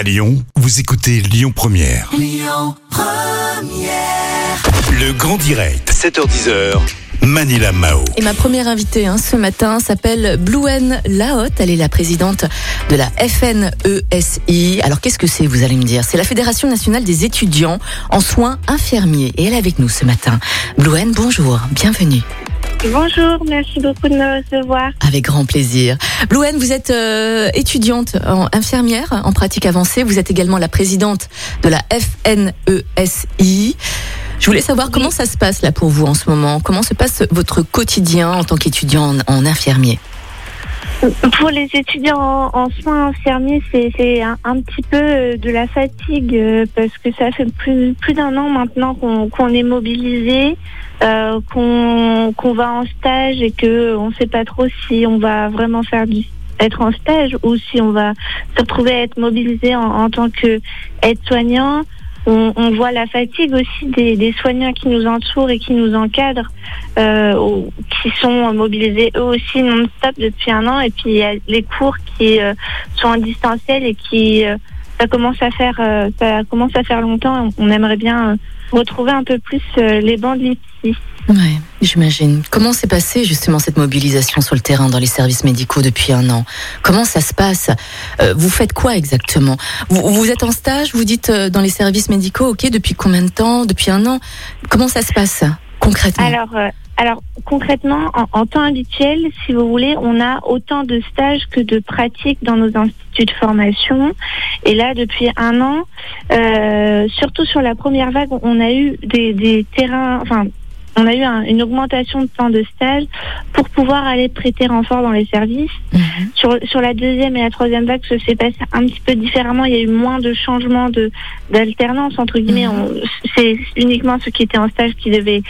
À Lyon, vous écoutez Lyon Première. Le grand direct, 7h10h. Manila Mao. Et ma première invitée hein, ce matin s'appelle Blouen Lahotte. Elle est la présidente de la FNESI. Alors qu'est-ce que c'est, vous allez me dire? C'est la Fédération nationale des étudiants en soins infirmiers. Et elle est avec nous ce matin. Blouen, bonjour, bienvenue. Bonjour, merci beaucoup de me recevoir. Avec grand plaisir. Blouen, vous êtes euh, étudiante en infirmière en pratique avancée. Vous êtes également la présidente de la FNESI. Je voulais savoir comment ça se passe là pour vous en ce moment. Comment se passe votre quotidien en tant qu'étudiant en, en infirmier? Pour les étudiants en, soins infirmiers, c'est un, un petit peu euh, de la fatigue euh, parce que ça fait plus, plus d'un an maintenant qu'on qu'on est mobilisé, euh, qu'on qu'on va en stage et que on sait pas trop si on va vraiment faire du être en stage ou si on va se retrouver à être mobilisé en, en tant que aide-soignant. On, on voit la fatigue aussi des, soignants qui nous entourent et qui nous encadrent, euh, qui sont mobilisés eux aussi non-stop depuis un an. Et puis il y a les cours qui euh, sont en distanciel et qui euh, ça commence à faire euh, ça commence à faire longtemps. On, on aimerait bien euh, retrouver un peu plus euh, les bancs de l'IPSI. Ouais, j'imagine. Comment s'est passée justement cette mobilisation sur le terrain dans les services médicaux depuis un an? Comment ça se passe? Euh, Vous faites quoi exactement? Vous, vous êtes en stage, vous dites euh, dans les services médicaux, ok, depuis combien de temps? Depuis un an? Comment ça se passe concrètement? Alors, euh, alors concrètement, en, temps habituel, si vous voulez, on a autant de stages que de pratiques dans nos instituts de formation. Et là, depuis un an, euh, surtout sur la première vague, on a eu des, des terrains, enfin, on a eu un- une augmentation de temps de stage pour pouvoir aller prêter renfort dans les services. Mhm. Sur, sur la deuxième et la troisième vague, ça s'est passé un petit peu différemment. Il y a eu moins de changements de d'alternance entre guillemets. Mhm. C'est uniquement ceux qui étaient en stage qui devaient,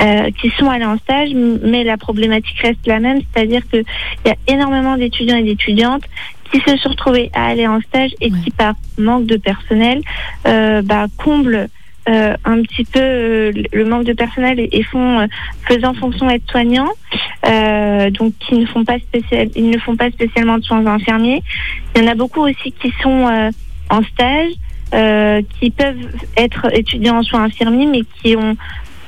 euh, qui sont allés en stage, mais la problématique reste la même, c'est-à-dire que il y a énormément d'étudiants et d'étudiantes qui se sont retrouvés à aller en stage et Ouais. qui par manque de personnel, euh, bah, comblent euh, un petit peu euh, le manque de personnel et, font euh, faisant fonction être soignants euh, donc qui ne font pas spécial, ils ne font pas spécialement de soins infirmiers. Il y en a beaucoup aussi qui sont euh, en stage, euh, qui peuvent être étudiants en soins infirmiers, mais qui ont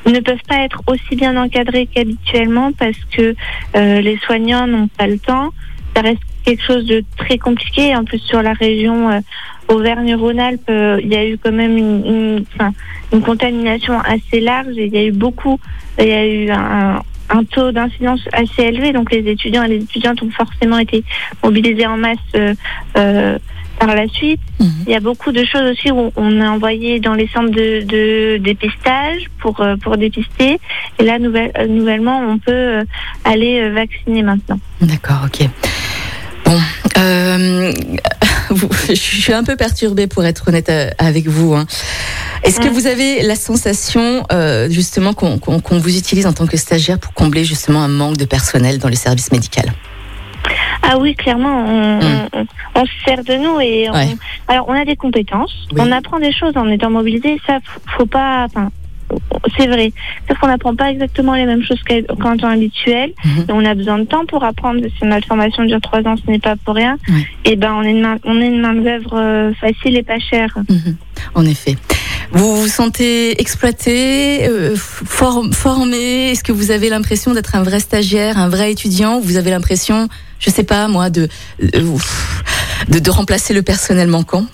ne peuvent pas être aussi bien encadrés qu'habituellement parce que les soignants n'ont pas le temps. Ça reste quelque chose de très compliqué. En plus, sur la région Auvergne-Rhône-Alpes, euh, il y a eu quand même une, une, enfin, une contamination assez large et il y a eu beaucoup, il y a eu un, un taux d'incidence assez élevé. Donc, les étudiants et les étudiantes ont forcément été mobilisés en masse euh, euh, par la suite. Mhm. Il y a beaucoup de choses aussi où on a envoyé dans les centres de, de dépistage pour, euh, pour dépister. Et là, nouvelle- nouvellement, on peut aller vacciner maintenant. D'accord, ok. Bon, euh, vous- je suis un peu perturbée pour être honnête euh, avec vous. hein. Est-ce que vous avez la sensation euh, justement qu'on vous utilise en tant que stagiaire pour combler justement un manque de personnel dans les services médicaux? Ah oui, clairement, on, Mm. on, on se sert de nous et on, Ouais. alors on a des compétences, Oui. on apprend des choses en étant mobilisé. Ça, faut- faut pas. Enfin, c'est vrai. Sauf qu'on n'apprend pas exactement les mêmes choses qu'en temps habituel. Mhm. Et on a besoin de temps pour apprendre. Si notre formation dure trois ans, ce n'est pas pour rien. Ouais. Et ben, on est une main, on est une main d'œuvre euh, facile et pas chère. Mhm. En effet. Vous vous sentez exploité, euh, form- formé? Est-ce que vous avez l'impression d'être un vrai stagiaire, un vrai étudiant? Ou Vous avez l'impression, je sais pas moi, de, euh, de, de remplacer le personnel manquant?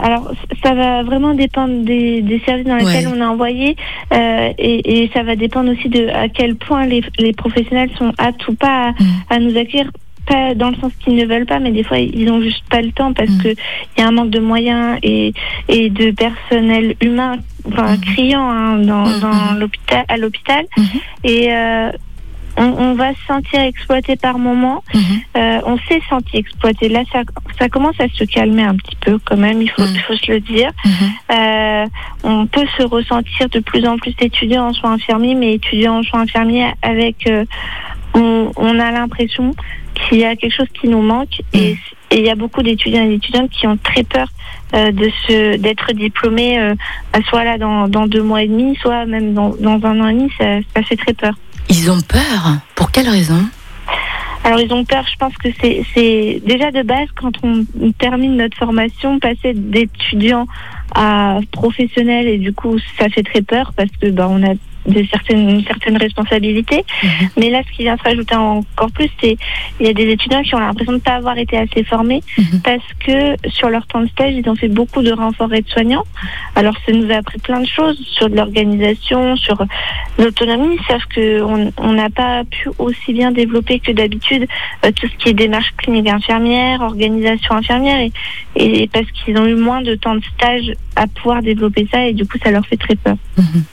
Alors, ça va vraiment dépendre des, des services dans lesquels Ouais. on a envoyé euh, et, et ça va dépendre aussi de à quel point les, les professionnels sont aptes ou pas à, Mm. à nous accueillir. Pas dans le sens qu'ils ne veulent pas, mais des fois ils ont juste pas le temps parce Mm. que il y a un manque de moyens et, et de personnel humain, enfin Mhm. criant hein, dans, Mhm. dans l'hôpital, à l'hôpital. Mhm. Et euh, on, on va se sentir exploité par moment. Mhm. Euh, on s'est senti exploité. Là, ça, ça commence à se calmer un petit peu quand même, il faut, faut se le dire. Mhm. Euh, on peut se ressentir de plus en plus étudiant en soins infirmiers, mais étudiant en soins infirmiers avec... euh, on, on a l'impression qu'il y a quelque chose qui nous manque et et il y a beaucoup d'étudiants et d'étudiantes qui ont très peur euh, de se d'être diplômés euh, soit là dans, dans deux mois et demi, soit même dans, dans un an et demi. Ça, ça fait très peur. Ils ont peur. Pour quelle raison? Alors ils ont peur, je pense que c'est déjà de base quand on termine notre formation, passer d'étudiant à professionnel et du coup ça fait très peur parce que bah, on a de certaines, une certaine responsabilité. Mhm. Mais là, ce qui vient se rajouter encore plus, c'est il y a des étudiants qui ont l'impression de ne pas avoir été assez formés mhm. parce que sur leur temps de stage, ils ont fait beaucoup de renforts aides-soignants. Alors, ça nous a appris plein de choses sur de l'organisation, sur l'autonomie, sauf qu'on n'a pas pu aussi bien développer que d'habitude euh, tout ce qui est démarche clinique infirmière, organisation infirmière, et, et parce qu'ils ont eu moins de temps de stage à pouvoir développer ça, et du coup, ça leur fait très peur. Mhm.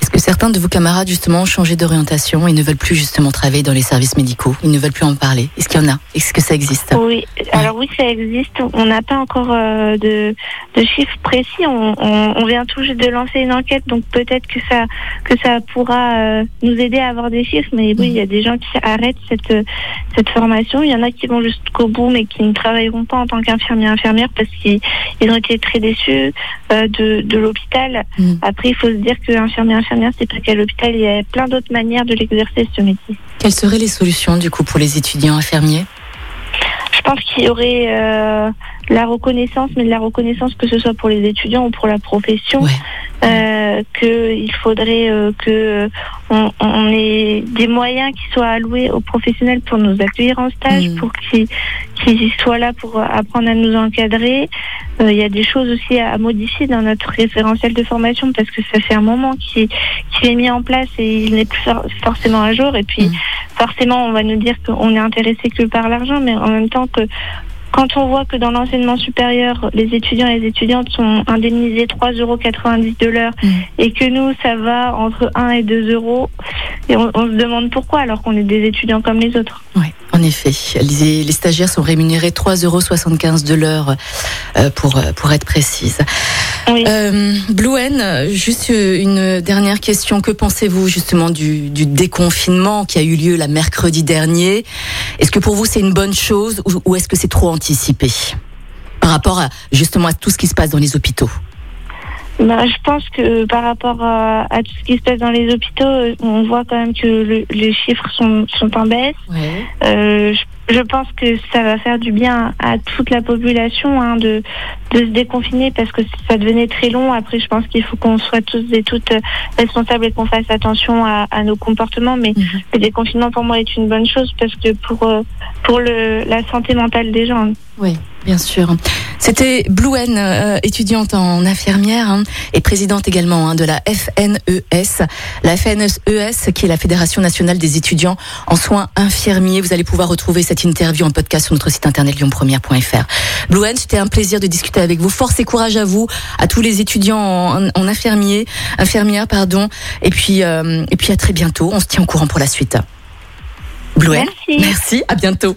Est-ce que certains de vos camarades justement ont changé d'orientation et ne veulent plus justement travailler dans les services médicaux Ils ne veulent plus en parler? Est-ce qu'il y en a? Est-ce que ça existe? Oui, alors oui, ça existe. On n'a pas encore euh, de, de, chiffres précis. On, on, vient tout juste de lancer une enquête, donc peut-être que ça que ça pourra euh, nous aider à avoir des chiffres. Mais oui, il y a des gens qui arrêtent cette cette formation. Il y en a qui vont jusqu'au bout, mais qui ne travailleront pas en tant qu'infirmière infirmière parce qu'ils ont été très déçus euh, de, de l'hôpital. Mm. Après, il faut se dire que infirmière c'est pas qu'à l'hôpital, il y a plein d'autres manières de l'exercer ce métier. Quelles seraient les solutions du coup pour les étudiants infirmiers? Je pense qu'il y aurait euh, la reconnaissance, mais de la reconnaissance que ce soit pour les étudiants ou pour la profession. Euh, qu'il faudrait euh, que on, on, ait des moyens qui soient alloués aux professionnels pour nous accueillir en stage, mm. pour qu'ils qu'ils soient là pour apprendre à nous encadrer. Euh, il y a des choses aussi à, modifier dans notre référentiel de formation parce que ça fait un moment qu'il est mis en place et il n'est plus forcément à jour. Et puis mm. forcément, on va nous dire qu'on est intéressé que par l'argent, mais en même temps que quand on voit que dans l'enseignement supérieur, les étudiants et les étudiantes sont indemnisés 3,90 euros de l'heure mm. et que nous, ça va entre 1 et 2 euros, et on, se demande pourquoi alors qu'on est des étudiants comme les autres. En effet. Les, les stagiaires sont rémunérés 3,75 euros de l'heure euh, pour, euh, pour être précise. Oui. Euh, juste une dernière question. Que pensez-vous justement du, du, déconfinement qui a eu lieu la mercredi dernier? Est-ce que pour vous c'est une bonne chose ou, ou est-ce que c'est trop anticipé par rapport à justement à tout ce qui se passe dans les hôpitaux? Bah, je pense que par rapport à, tout ce qui se passe dans les hôpitaux, on voit quand même que les chiffres sont, sont en baisse. Euh, je, pense que ça va faire du bien à toute la population hein, de, de se déconfiner parce que ça devenait très long. Après, je pense qu'il faut qu'on soit tous et toutes responsables et qu'on fasse attention à, nos comportements. Mais mhm. le déconfinement, pour moi, est une bonne chose parce que pour, euh, pour le, la santé mentale des gens. Oui, bien sûr. C'était Blue euh, étudiante en infirmière hein, et présidente également hein, de la FNES. La FNES, qui est la Fédération nationale des étudiants en soins infirmiers. Vous allez pouvoir retrouver cette interview en podcast sur notre site internet lyonpremière.fr. Blue c'était un plaisir de discuter avec vous. Force et courage à vous, à tous les étudiants en, en infirmier, infirmières, pardon. Et puis, euh, et puis à très bientôt. On se tient au courant pour la suite. Blue Merci. Merci. À bientôt.